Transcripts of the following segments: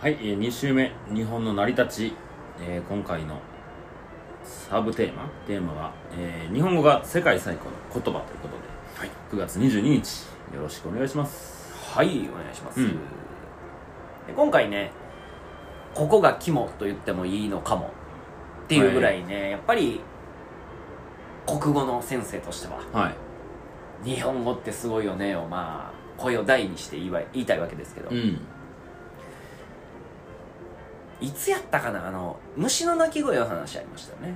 はい、えー、2週目日本の成り立ち、えー今回のサブテーマテーマは、えー日本語が世界最高の言葉ということで、はい。9月22日よろしくお願いします。はいお願いします、うん。で今回ねここが肝と言ってもいいのかもっていうぐらいね、やっぱり国語の先生としては。はい。日本語ってすごいよねをまあ声を大にして言いわ言いたいわけですけど、うんいつやったかな？あの虫の鳴き声の話ありましたよね、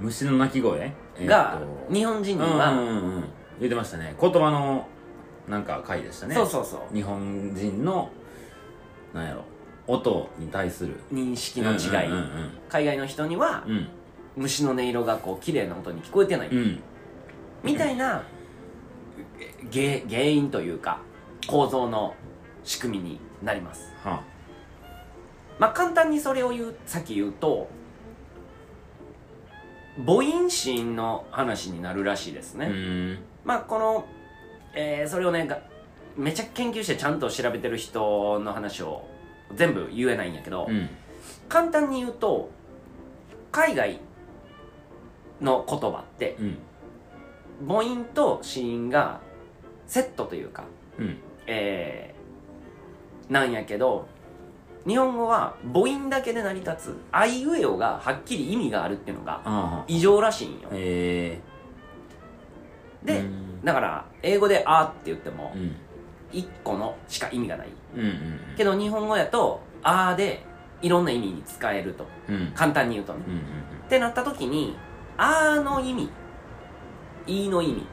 虫の鳴き声、えーがっと。日本人にうんは、うんうんうん。言ってましたね。言葉のなんか回でしたね。そうそうそう。日本人のなんやろ。音に対する。認識の違い、うんうん海外の人にはうん。虫の音色がこう綺麗な音に聞こえてない、うん。うんみたいな原原因というか構造の仕組みになります。はまあ簡単にそれを言うさっき言うと母音子音の話になるらしいですあね、うん。まあこの、えーそれをねがめちゃ研究してちゃんと調べてる人の話を全部言えないんやけど、うん。簡単に言うと海外の言葉ってうん。母音と子音がセットというかうん。えーなんやけど日本語は母音だけで成り立つあいうえおがはっきり意味があるっていうのが異常らしいんよ。へえで、うん。だから英語で「あ」って言ってもうん。1個のしか意味がない。うんうんけど日本語やと「あ」でいろんな意味に使えると。うん。うん簡単に言うとね。うんうんってなった時に「あ」の意味「い」の意味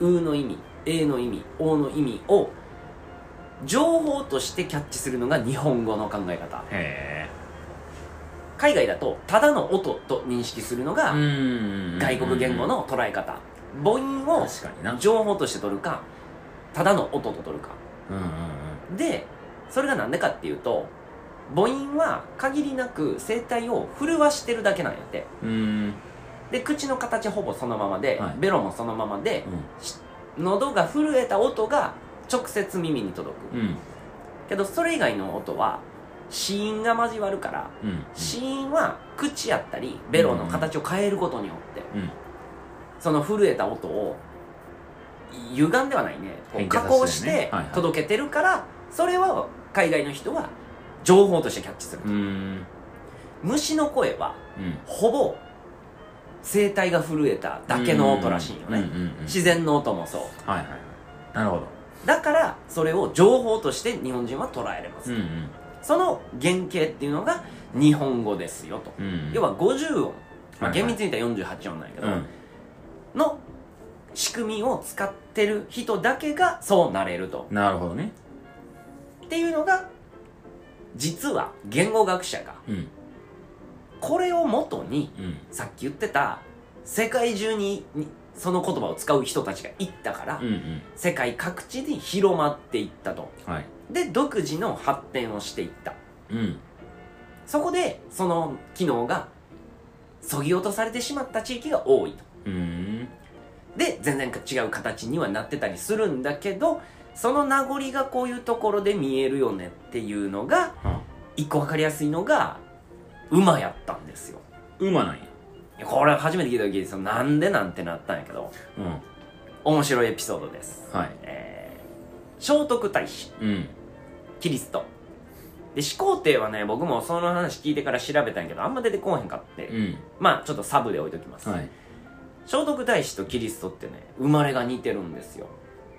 うん「う」の意味「え」の意味「お」の意味を情報としてキャッチするのが日本語の考え方。へ海外だとただの音と認識するのえがん。外国言語の捉え方。母音を情報として取るかただの音と取るか。でそれがなんでかっていうと母音は限りなく声帯を震わしてるだけなんやって。で口の形ほぼそのままで、はい。ベロもそのままでう喉が震えた音が直接耳に届く。んうん。けどそれ以外の音は子音が交わるからうん。子音は口やったりベロの形を変えることによってうん。その震えた音を歪んではないね。加工して届けてるからそれは海外の人は情報としてキャッチする。うん。虫の声はうん。ほぼ声帯が震えただけの音らしいよね自然の音もそうはいはいなるほどだからそれを情報として日本人は捉えれます、うんうん。その原型っていうのが日本語ですよと、うん要は50音、まあ、はいはい。厳密に言ったら48音なんやけど、うん。の仕組みを使ってる人だけがそうなれると。なるほどね。っていうのが実は言語学者がうん。これをもとにうん。さっき言ってた世界中ににその言葉を使う人たちがいったから、うんうん。世界各地に広まっていったと。はい。で独自の発展をしていった。うん。そこでその機能がそぎ落とされてしまった地域が多いと。うん。で全然違う形にはなってたりするんだけどその名残がこういうところで見えるよねっていうのがは一個分かりやすいのが馬やったんですよ。馬なんやこれ初めて聞いた時そのなんでなんてなったんやけどうん。面白いエピソードです、はい。えー、聖徳太子。うん。キリスト。で始皇帝はね僕もその話聞いてから調べたんやけどあんま出てこうへんかって、うん。まあちょっとサブで置いときます、はい。聖徳太子とキリストってね生まれが似てるんですよ。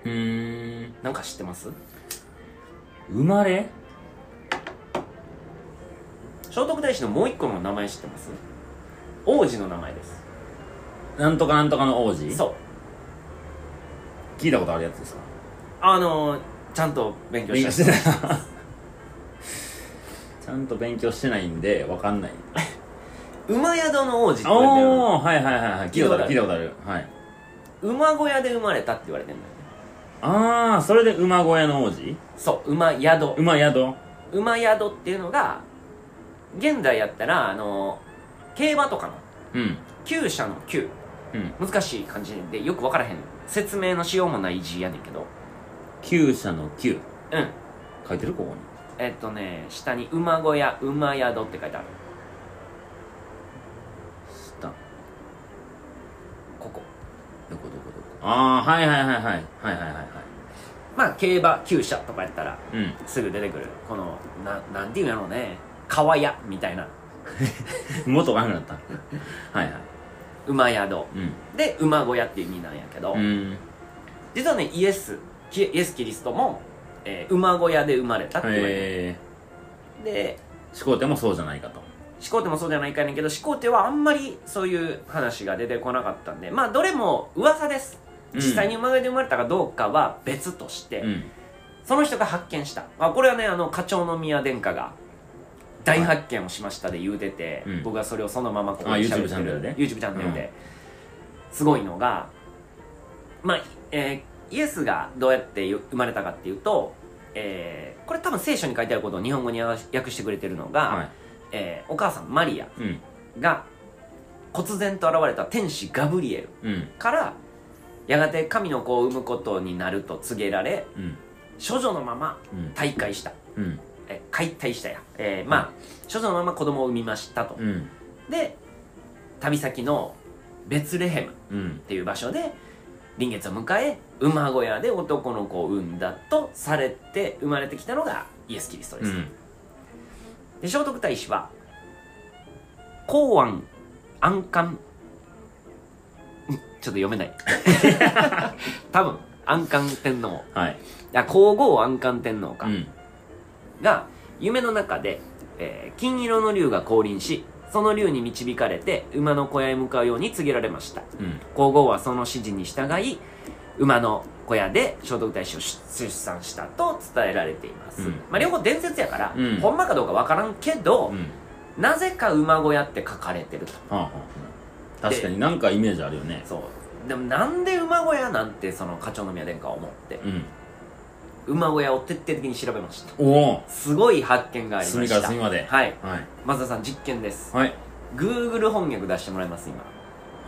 うーん。なんか知ってます？生まれ？聖徳太子のもう一個の名前知ってます？王子の名前です。なんとかなんとかの王子？そう。聞いたことあるやつですか？あのー、ちゃんと勉強勉強ししててない。ちゃんと勉強してないんでわかんない。馬宿の王子って言われてるおおはいはいはいはい聞いたことある。聞いたことある。はい。馬小屋で生まれたって言われてるんだよねああそれで馬小屋の王子？そう馬宿。馬宿。馬宿っていうのが現代やったらあのー競馬とかのうん。厩舎の厩うん。難しい感じでよく分からへん。説明のしようもない字やねんけど。厩舎の厩うん。書いてるここえっとね下に馬小屋馬宿って書いてある。下。ここ。どこどこどこ。ああはいはいはいはい。はいはいはいはい。まあ競馬厩舎とかやったらうん。すぐ出てくる。このななんていうんやろうね。川屋みたいな もっと前になった。はいはい。馬宿。うん。で馬小屋っていう意味なんやけど、うん。実はねイエスキイエス・キリストも、えー馬小屋で生まれたって言われてへるでえ始皇帝もそうじゃないかと。始皇帝もそうじゃないかねんけど始皇帝はあんまりそういう話が出てこなかったんでまあどれも噂です。うん。実際に馬小屋で生まれたかどうかは別として、うん。その人が発見した。あこれはねあの課長の宮殿下が大発見をしましたで言うてて、うん。僕はそれをそのままここ喋ってる。チャンネルで YouTube チャンネルで、すごいのがまあ、えーイエスがどうやって生まれたかっていうと、えーこれ多分聖書に書いてあることを日本語に訳してくれてるのが、はい。えーお母さんマリアうん。が忽然と現れた天使ガブリエルうん。からやがて神の子を産むことになると告げられうん。処女のままうん。退会した。うんえ解体したや、えーまあ処女のまま子供を産みましたと、うん。で旅先のベツレヘムっうん。ていう場所で臨月を迎え馬小屋で男の子を産んだとされて生まれてきたのがイエス・キリストです、うん。で聖徳太子は公安安官んちょっと読めない。多分安官天皇。はい。皇后安官天皇か、うんが夢の中で、えー金色の竜が降臨しその竜に導かれて馬の小屋へ向かうように告げられました。うん。皇后はその指示に従い馬の小屋で聖徳太子を出産したと伝えられています、うん。まあ、両方伝説やから、うん。ほんまかどうかわからんけど、うん。なぜか馬小屋って書かれてると。はあはあ確かになんかイメージあるよね。そう。でもなんで馬小屋なんてその課長の宮殿下は思って。うん馬小屋を徹底的に調べました。おお。すごい発見がありま隅した。から隅まで。はい。はい。松田さん実験です。はい。Google 翻訳出してもらいます今。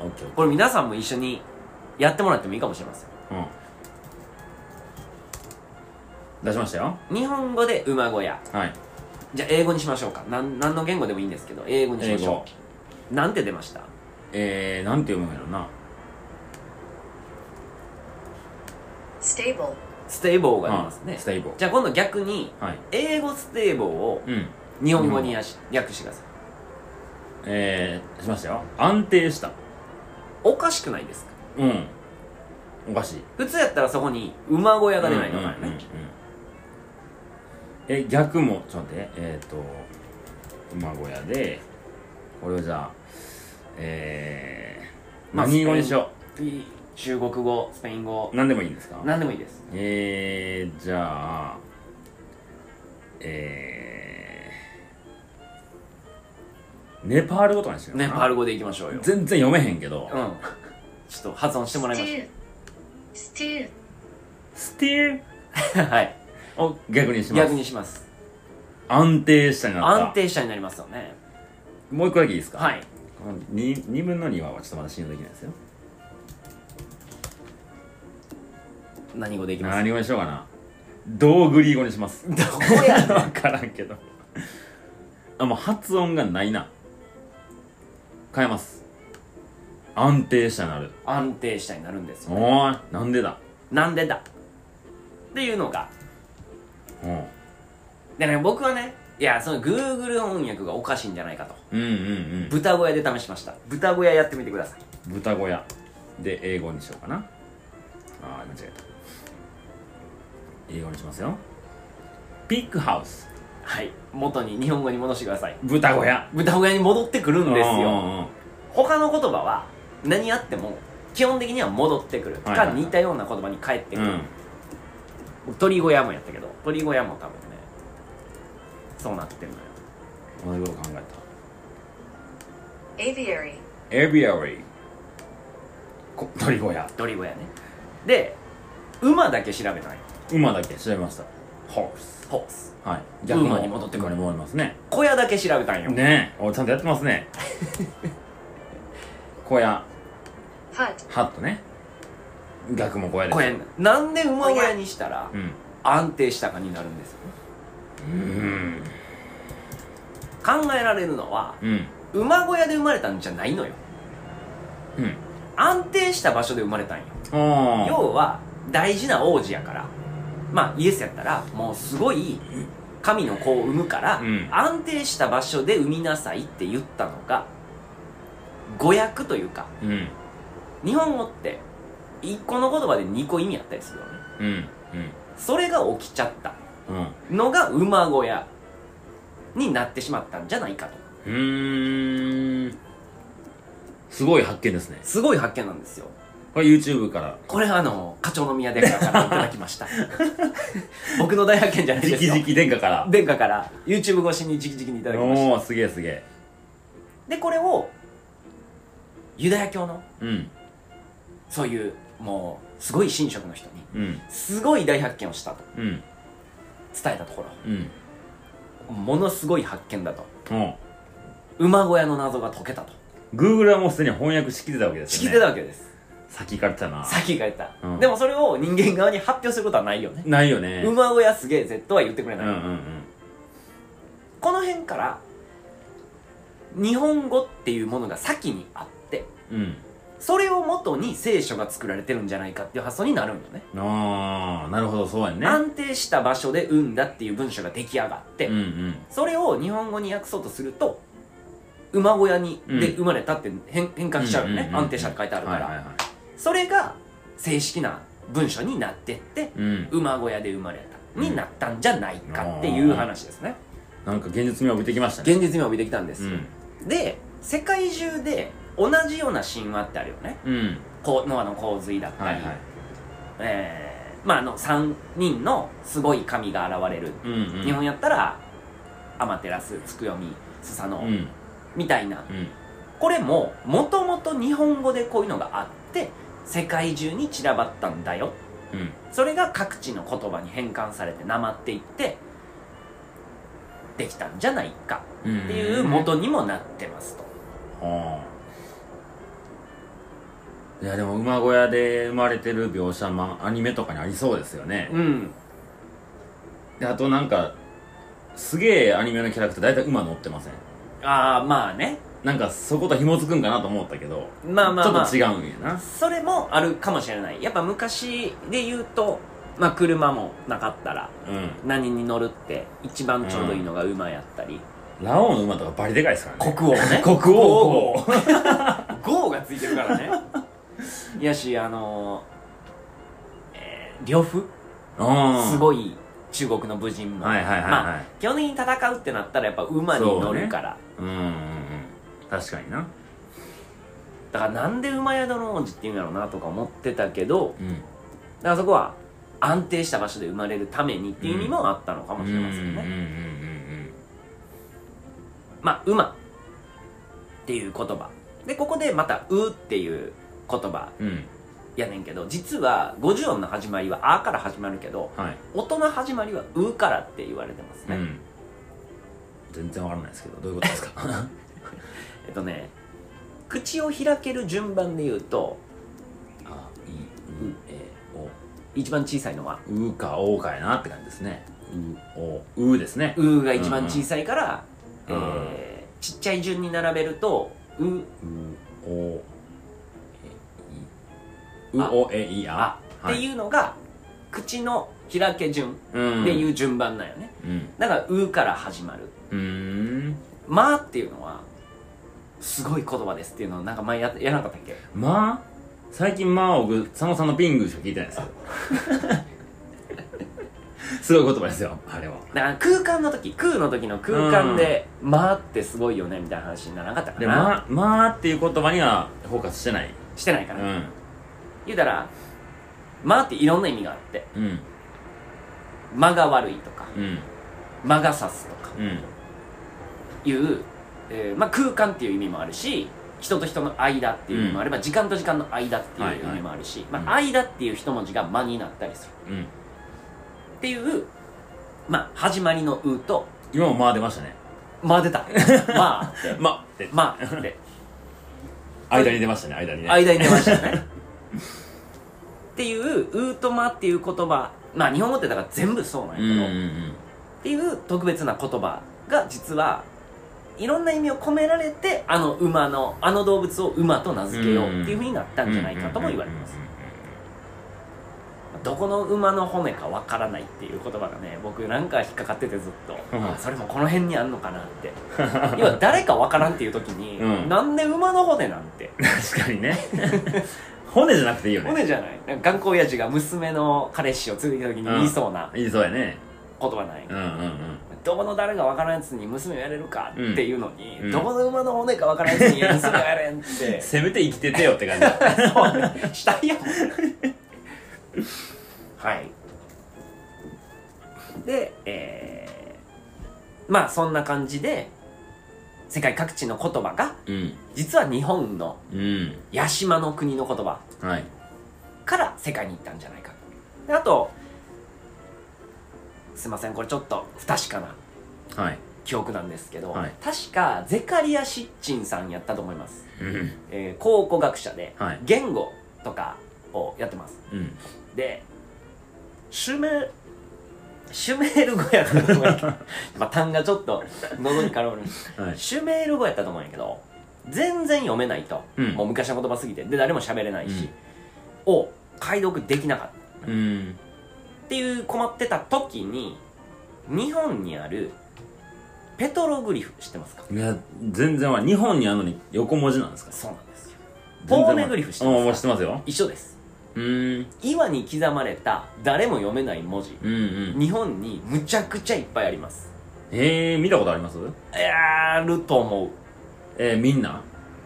オッケー。オッケこれ皆さんも一緒にやってもらってもいいかもしれません。ーうん。出しましたよ。日本語で馬小屋。はい。じゃあ英語にしましょうか。なん何の言語でもいいんですけど英語にしましょう。なんて出ました？えー、なんて読むんやろな。Stable, ステイボーが出ますね。ステイボー。じゃあ今度逆にはい。英語ステイボーをうん。日本語にやし訳してくださいえー、しましたよ。安定した。おかしくないですか？うん。おかしい。普通やったらそこに馬小屋が出ないのかうんうんうんうん。ねえ逆もちょっと待って。えっ、ー、と馬小屋でこれをじゃあえー、まあ何語にしよいい中国語スペイン語。う何でもいいんですか？何でもいいです。えー、じゃあえー、ネパール語とかにしようかな。ネパール語でいきましょうよ。全然読めへんけど、うん。ちょっと発音してもらいまし stew, stew, スティーょう はい。を逆にします。逆にします。安定したになった。安定したになりますよね。もう一個だけいいですか？はい。この 2, 2分の2はちょっとまだ信用できないですよ何語でいきます？何語にしようかな。ドーグリー語にします？どこやねん。分からんけど。あもう発音がないな。変えます。安定したになる。安定したになるんですよ。おーいなんでだ？なんでだ？っていうのが。う。んでね僕はねいやその Google 翻訳がおかしいんじゃないかと。うんうんうん。豚小屋で試しました。豚小屋やってみてください。豚小屋で英語にしようかな。ああ間違えた英語にしますよ。ピッグハウスはい。元に日本語に戻してください。豚小屋。豚小屋に戻ってくるんですよ。他の言葉は何やっても基本的には戻ってくる。はいはいか似たような言葉に返ってくる、うん。鳥小屋もやったけど鳥小屋も多分ねそうなってんのよ。同じこと考えた。エビアリーこ鳥小屋。鳥小屋ね。で馬だけ調べたんよ馬だけ調べました。ホース。ホース。はい。馬に戻ってくる。馬に戻りますね。小屋だけ調べたんよ、ねえ。おちゃんとやってますね。小屋。hut, ハットね。逆も小屋です小屋。なんで馬小屋にしたらうん。安定したかになるんです？ようん。考えられるのはうん。馬小屋で生まれたんじゃないのよ。うん。安定した場所で生まれたんよ。ああ要は大事な王子やからまあイエスやったらもうすごい神の子を産むから、うん。安定した場所で産みなさいって言ったのが語訳というかうん。日本語って1個の言葉で2個意味あったりするよね。うん。それが起きちゃった。うんのが馬小屋になってしまったんじゃないかと。うん。うーん。すごい発見ですね。すごい発見なんですよこれ YouTube から。これはあの課長の宮殿下からいただきました。僕の大発見じゃないですよ。直々殿下から。殿下から。YouTube 越しに直々にいただきました。おおすげえすげえ。でこれをユダヤ教のうん。そういうもうすごい神職の人にうん。すごい大発見をしたとうん。伝えたとこうん。ろものすごい発見だと。お馬小屋の謎が解けたと。Google はもうすでに翻訳しきってたわけですよね。ってたわけです先行かれてたな。さっき言った、うん。でもそれを人間側に発表することはないよね。ないよね。馬小屋すげえぜとは言ってくれない、うんうんこの辺から日本語っていうものが先にあってうん。それをもとに聖書が作られてるんじゃないかっていう発想になるんよね。うんああなるほど。そうやね。安定した場所で産んだっていう文章が出来上がって、うんうん。それを日本語に訳そうとすると馬小屋にうん。で生まれたって変変換しちゃうよね、んんん安定したって書いてあるから、はいはいはいそれが正式な文書になってってうん。馬小屋で生まれたになったんじゃないかっていう話ですね。なんか現実味を帯びてきましたね。現実味を帯びてきたんです、うん。で世界中で同じような神話ってあるよね。うん。こうノアの洪水だったり、はいはい。えーまああの3人のすごい神が現れる、うんうん。日本やったらアマテラスツクヨミスサノオ、うん。みたいな。うん。これももともと日本語でこういうのがあって世界中に散らばったんだよ。うん。それが各地の言葉に変換されてなまっていってできたんじゃないかうんっていう元にもなってますと、はあ。いやでも馬小屋で生まれてる描写まアニメとかにありそうですよね。うん。であとなんかすげえアニメのキャラクター大体馬乗ってません？ああまあねなんかそこと紐づくんかなと思ったけどまあまあまあ。ちょっと違うんやな。それもあるかもしれない。やっぱ昔で言うとまあ車もなかったらうん。何に乗るって一番ちょうどいいのが馬やったり、ラオウの馬とかバリでかいですからね。国王ね。国王王 号がついてるからね。いやしあのーえー呂布？うん。すごい中国の武人も、はいはいはいはい。まあ基本的に戦うってなったらやっぱ馬に乗るから、うん確かにな。だからなんで馬宿の王子っていうんだろうなとか思ってたけどうん。だからそこは安定した場所で生まれるためにっていう意味もあったのかもしれませんね、うんうんうんまあ馬っていう言葉。でここでまた「う」っていう言葉うんうんやねんけど実は50音の始まりは「あ」から始まるけどはい。音の始まりは「う」からって言われてますね、うん。全然わからないですけどどういうことですか？えっとね口を開ける順番で言うとあいい。うえ一番小さいのは。おうかおうかやなって感じですね。う。おうですね「う」が一番小さいから、うんうん。えーちっちゃい順に並べると「う」うお。えいうあ。おえいあ。あ。っていうのが口の開け順。うん。っていう順番なんよね、うん。だから「う」から始まる。うーん「ま」っていうのはすごい言葉ですっていうのをなんか前ややらなかったっけ？まあ最近まあ僕佐野さんのピングしか聞いてないですけど すごい言葉ですよあれは。だから空間の時空の時の空間で「ま」ってすごいよねみたいな話にならなかったかでな、まあまあっていう言葉にはフォーカスしてない。してないから、うん。言うたら「ま」っていろんな意味があって。うん「間が悪い」とかうん「間が差す」とか。うん。いう、えーまあ、空間っていう意味もあるし人と人の間っていう意味もあれば、時間と時間の間っていう意味もあるし、はいまあ、間っていう一文字が間になったりする。うん。っていう、まあ、始まりの「う」と今もまあ出ましたね「ま」出た 「まあ」ってまあって「まあ」って間に出ましたね間にね。間に出ましたよね。っていう「う」と「ま」っていう言葉まあ日本語ってだから全部そうなんやけど、うんうんうん。っていう特別な言葉が実はいろんな意味を込められてあの馬のあの動物を馬と名付けようっていうふうになったんじゃないかとも言われます。どこの馬の骨かわからないっていう言葉がね僕なんか引っかかっててずっと、うん。あそれもこの辺にあんのかなって。要は誰かわからんっていう時に、うん。なんで馬の骨なんて？確かにね。骨じゃなくていいよね。骨じゃない。頑固親父が娘の彼氏を連れてきた時に言いそうな言いそうやね。言葉ない、うんうんうんどこの誰かわからんやつに娘をやれるかっていうのに、うん。どこの馬の骨かわからんやつに娘をやれんって。せめて生きててよって感じ。そう。ねしたいやもん。はい。でえー、まあそんな感じで世界各地の言葉がうん。実は日本のうん。八島の国の言葉はい。から世界に行ったんじゃないか。であとすいませんこれちょっと不確かなはい。記憶なんですけど、はい。確かゼカリア・シッチンさんやったと思います、うん。えー考古学者ではい。言語とかをやってます。うん。でシュメシュメール語やったと思うんやけど まあ単がちょっと喉に絡むはい。シュメール語やったと思うんやけど全然読めないと、うん。もう昔の言葉すぎて。で誰も喋れないし、を解読できなかった。うんっていう困ってた時に日本にあるペトログリフ知ってますか？いや全然は日本にあるのに横文字なんですか？そうなんですよ。ポーネグリフ知ってますか？知ってますよ。一緒です。うーん。岩に刻まれた誰も読めない文字。うんうん。日本にむちゃくちゃいっぱいあります。えー、見たことあります？あると思う。えー、みんな？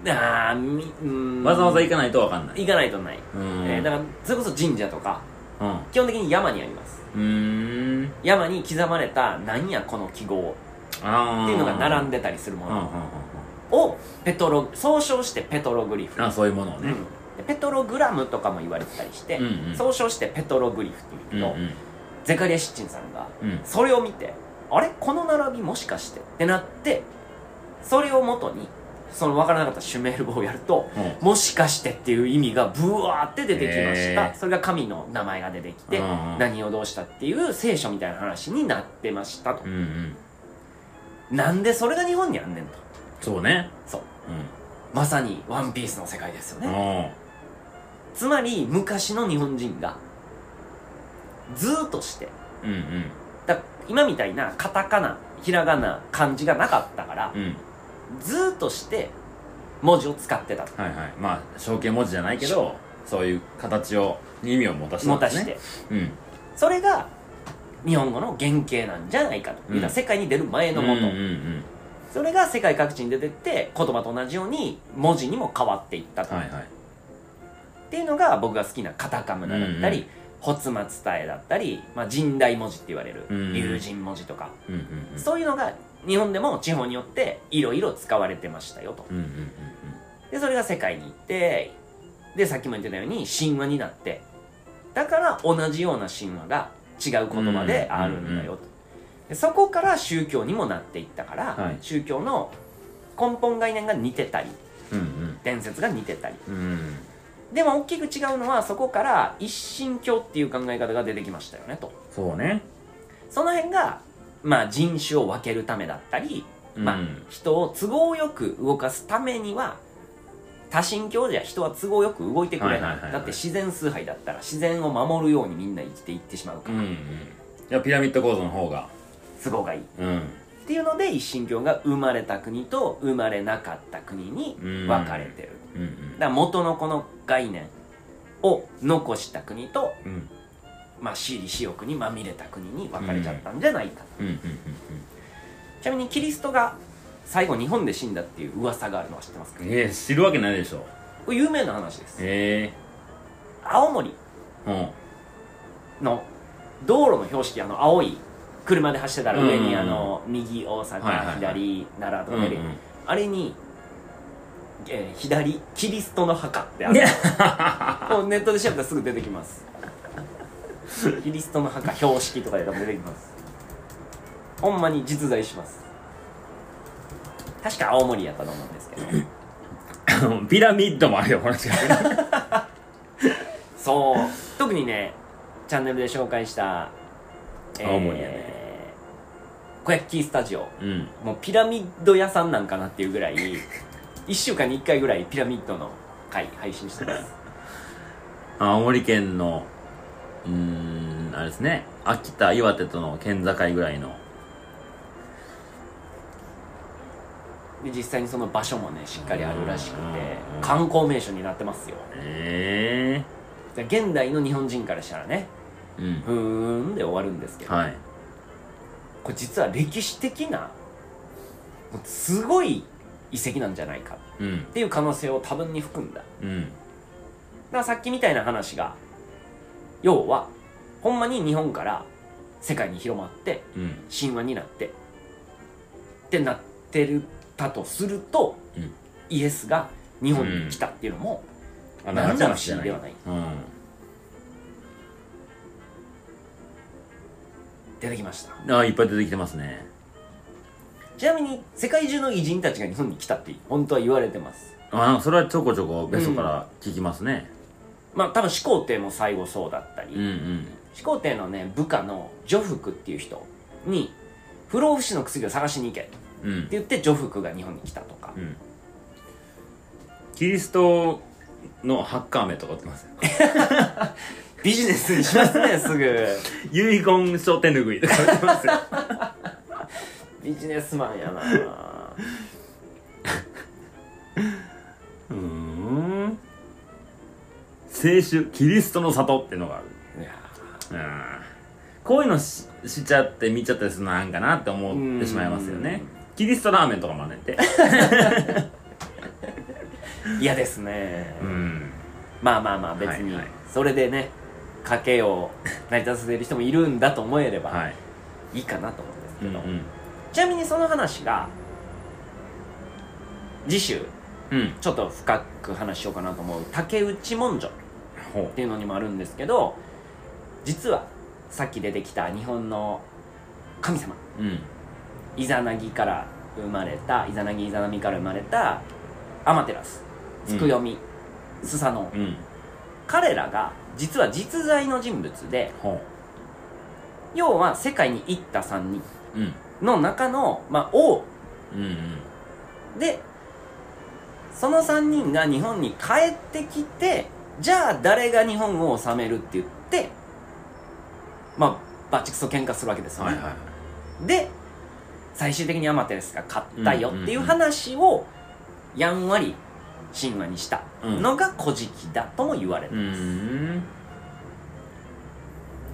あーみうーん。わざわざ行かないとわかんない。行かないとない、うん。えーだからそれこそ神社とかうん基本的に山にあります。うーん。山に刻まれた何やこの記号。っていうのが並んででたりするもうんうんうんのをペトロ総称してペトログリフ。うんあそういうものをね。うん。でペトログラムとかも言われてたりして、うんうん。総称してペトログリフってうんいうけど、ゼカリア・シッチンさんがうん。それを見てあれ？この並びもしかして？ってなってそれをもとにその分からなかったシュメール語をやるとうん。もしかしてっていう意味がブワーって出てきました、へー。それが神の名前が出てきて、うんうん。何をどうしたっていう聖書みたいな話になってましたと。う、んうん。なんでそれが日本にあんねんと。そうね。そう。うまさにワンピースの世界ですよね、ん。つまり昔の日本人がずーっとしてうんうん。だ今みたいなカタカナひらがな漢字がなかったからう、んっとして文字を使ってたと。はいはい。まあ象形文字じゃないけどそういう形を意味を持たせたんですね。持たしてうん。それが日本語の原型なんじゃないかと、うん。いう世界に出る前のもの、うんうんうんそれが世界各地に出てって言葉と同じように文字にも変わっていったと、はいはい。っていうのが僕が好きなカタカムナだったり、うんホツマツタエだったり、まあ、神代文字って言われるうん龍神文字とか、うんうんうん。そういうのが日本でも地方によっていろいろ使われてましたよと。うんうんうんでそれが世界に行ってでさっきも言ってたように神話になって。だから同じような神話が違う言葉であるんだよと、でそこから宗教にもなっていったから、はい。宗教の根本概念が似てたりうんうん。伝説が似てたり。うん。うんでも大きく違うのはそこから一神教っていう考え方が出てきましたよねと。そうね。その辺がまあ人種を分けるためだったり、まあうん人を都合よく動かすためには多神教じゃ人は都合よく動いてくれない,、だって自然崇拝だったら自然を守るようにみんな生きていってしまうから、うんうん。じゃあピラミッド構造の方が。都合がいい。っうん。ていうので一神教が生まれた国と生まれなかった国に分かれてる、うんうん。だから元のこの概念を残した国と、うんまあ、私利私欲にまみれた国に分かれちゃったんじゃないか、うんうんちなみにキリストが最後日本で死んだっていう噂があるのは知ってますか？うんえー、知るわけないでしょ。これ有名な話です。え青森えうん。の道路の標識あの青い車で走ってたら上にうん。あの右大阪、左奈良とか出て、あれに、えー左キリストの墓ってある。ネットで調べたらすぐ出てきますキリストの墓標識とかで多分出てきます。ほんまに実在します。確か青森やったと思うんですけど。ピラミッドもあるよこの近くにそう。特にねチャンネルで紹介した、青森やね。小焼きスタジオ。うん。もうピラミッド屋さんなんかなっていうぐらい1週間に1回ぐらいピラミッドの回配信してます。青森県のうーんあれですね。秋田岩手との県境ぐらいの。で実際にその場所もねしっかりあるらしくてうん。観光名所になってますよ。えで現代の日本人からしたらねえうん。ふーんで終わるんですけど、はい。これ実は歴史的なすごい遺跡なんじゃないかうんっていう可能性を多分に含んだ。だうん。からさっきみたいな話が要はほんまに日本から世界に広まってうん。神話になってってなってるたとすると、うん。イエスが日本に来たっていうのも、あなんら不思議ではない。うん。出てきました。あいっぱい出てきてますね。ちなみに世界中の偉人たちが日本に来たって本当は言われてます。あそれはちょこちょこベストから聞きますねまあ多分始皇帝も最後そうだったり、うんうん。始皇帝のね部下の徐福っていう人に不老不死の薬を探しに行けってうん。言って徐福が日本に来たとか、うん。キリストのハッカー名とか売ってますよ。ビジネスにしますね すぐ。遺言書手ぬぐいとか売ってますよ。ビジネスマンやな聖酒キリストの里っていうのがある。いやうん。こういうのししちゃって見ちゃったりするのなんかなって思ってしまいますよね。キリストラーメンとかもあんね。ん て嫌ですね、うん。まあまあまあ別にはいはい。それでね家計を成り立たせてる人もいるんだと思えればはい。いいかなと思うんですけど、うんうん。ちなみにその話が次週うん。ちょっと深く話しようかなと思う竹内文書っほていうのにもあるんですけど実はさっき出てきた日本の神様。ううん。イザナギから生まれたイザナギイザナミから生まれたアマテラス。つくよみ、スサノオ。うん。彼らが実は実在の人物でほ要は世界に行った3人ううん。の中の、まあ、王。うんうん。でその3人が日本に帰ってきてじゃあ誰が日本を治めるって言ってまあバチクソ喧嘩するわけですよね、はいはいで最終的にアマテラスが勝ったよっていう話をやんわり神話にしたのが古事記だとも言われてうます、ん。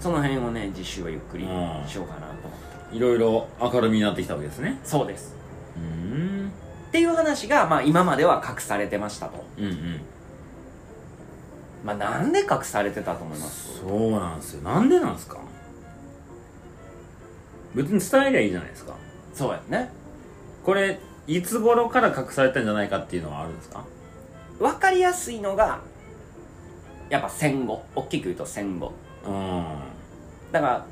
その辺をね次週はゆっくりうん。しようかなと思って。いろいろ明るみになってきたわけですね。そうです。うん。っていう話が、まあ、今までは隠されてましたと。うんうんまあなんで隠されてたと思います？そうなんですよ。なんでなんですか？別に伝えりゃいいじゃないですか。そうやね。これいつ頃から隠されたんじゃないかっていうのはあるんですか？分かりやすいのがやっぱ戦後。大きく言うと戦後。うん。だから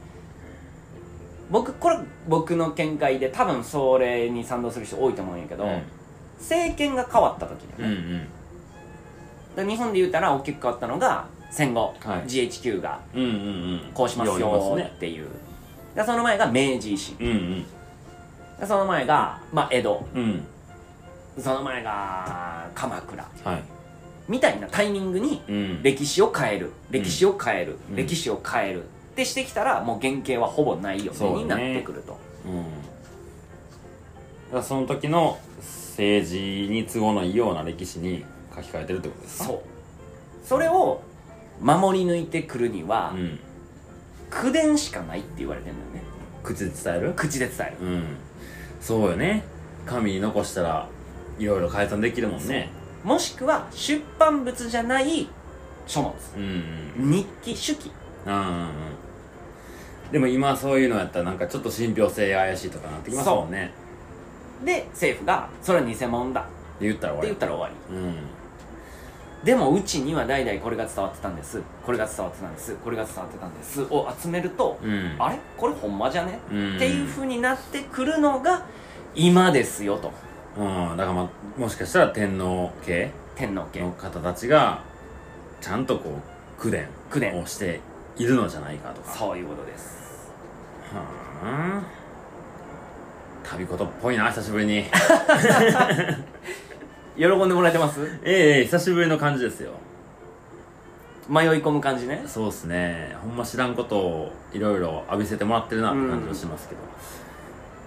僕これ僕の見解で多分それに賛同する人多いと思うんやけど、うん。政権が変わった時にね、うんうん日本で言うたら大きく変わったのが戦後、はい。GHQ がうんうんうん。こうしますよっていう。でその前が明治維新。うんうん。でその前が、まあ、江戸。うん。その前が鎌倉。はい。みたいなタイミングにうん。歴史を変える。歴史を変える、うん。歴史を変える。ってしてきたらもう原型はほぼないよそうね。ねになってくると。うん。だからその時の政治に都合のいいような歴史に書き換えてるってことですか？そう。それを守り抜いてくるには、うん。口伝しかないって言われてるんだよね。口で伝える？口で伝える。うん。そうよね。紙に残したらいろいろ改ざんできるもんね。もしくは出版物じゃない書物。うんうん日記手記。うんうんうん。でも今そういうのやったらなんかちょっと信憑性怪しいとかなってきますもんね。で政府がそれは偽物だ。ってで言ったら終わり。言ったら終わり。うんでもうちには代々これが伝わってたんです。これが伝わってたんです。これが伝わってたんです。を集めると、うん。あれ？これほんまじゃね、うん。っていうふうになってくるのが今ですよと。うん。だからまあもしかしたら天皇家？天皇家。の方たちがちゃんとこう口伝。口伝。をしているのじゃないかとか。そういうことです。はあ。旅事っぽいな久しぶりに 喜んでもらえてます？ええ久しぶりの感じですよ。迷い込む感じね。そうっすね。ほんま知らんことをいろいろ浴びせてもらってるなって感じはしますけど、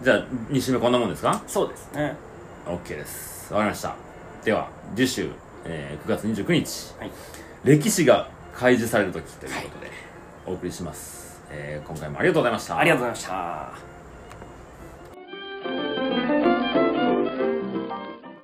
じゃあ2週目こんなもんですか？そうですね。OK です。わかりました。では次週、えー9月29日。はい。歴史が開示される時ということでお送りします、えー今回もありがとうございました。ありがとうございました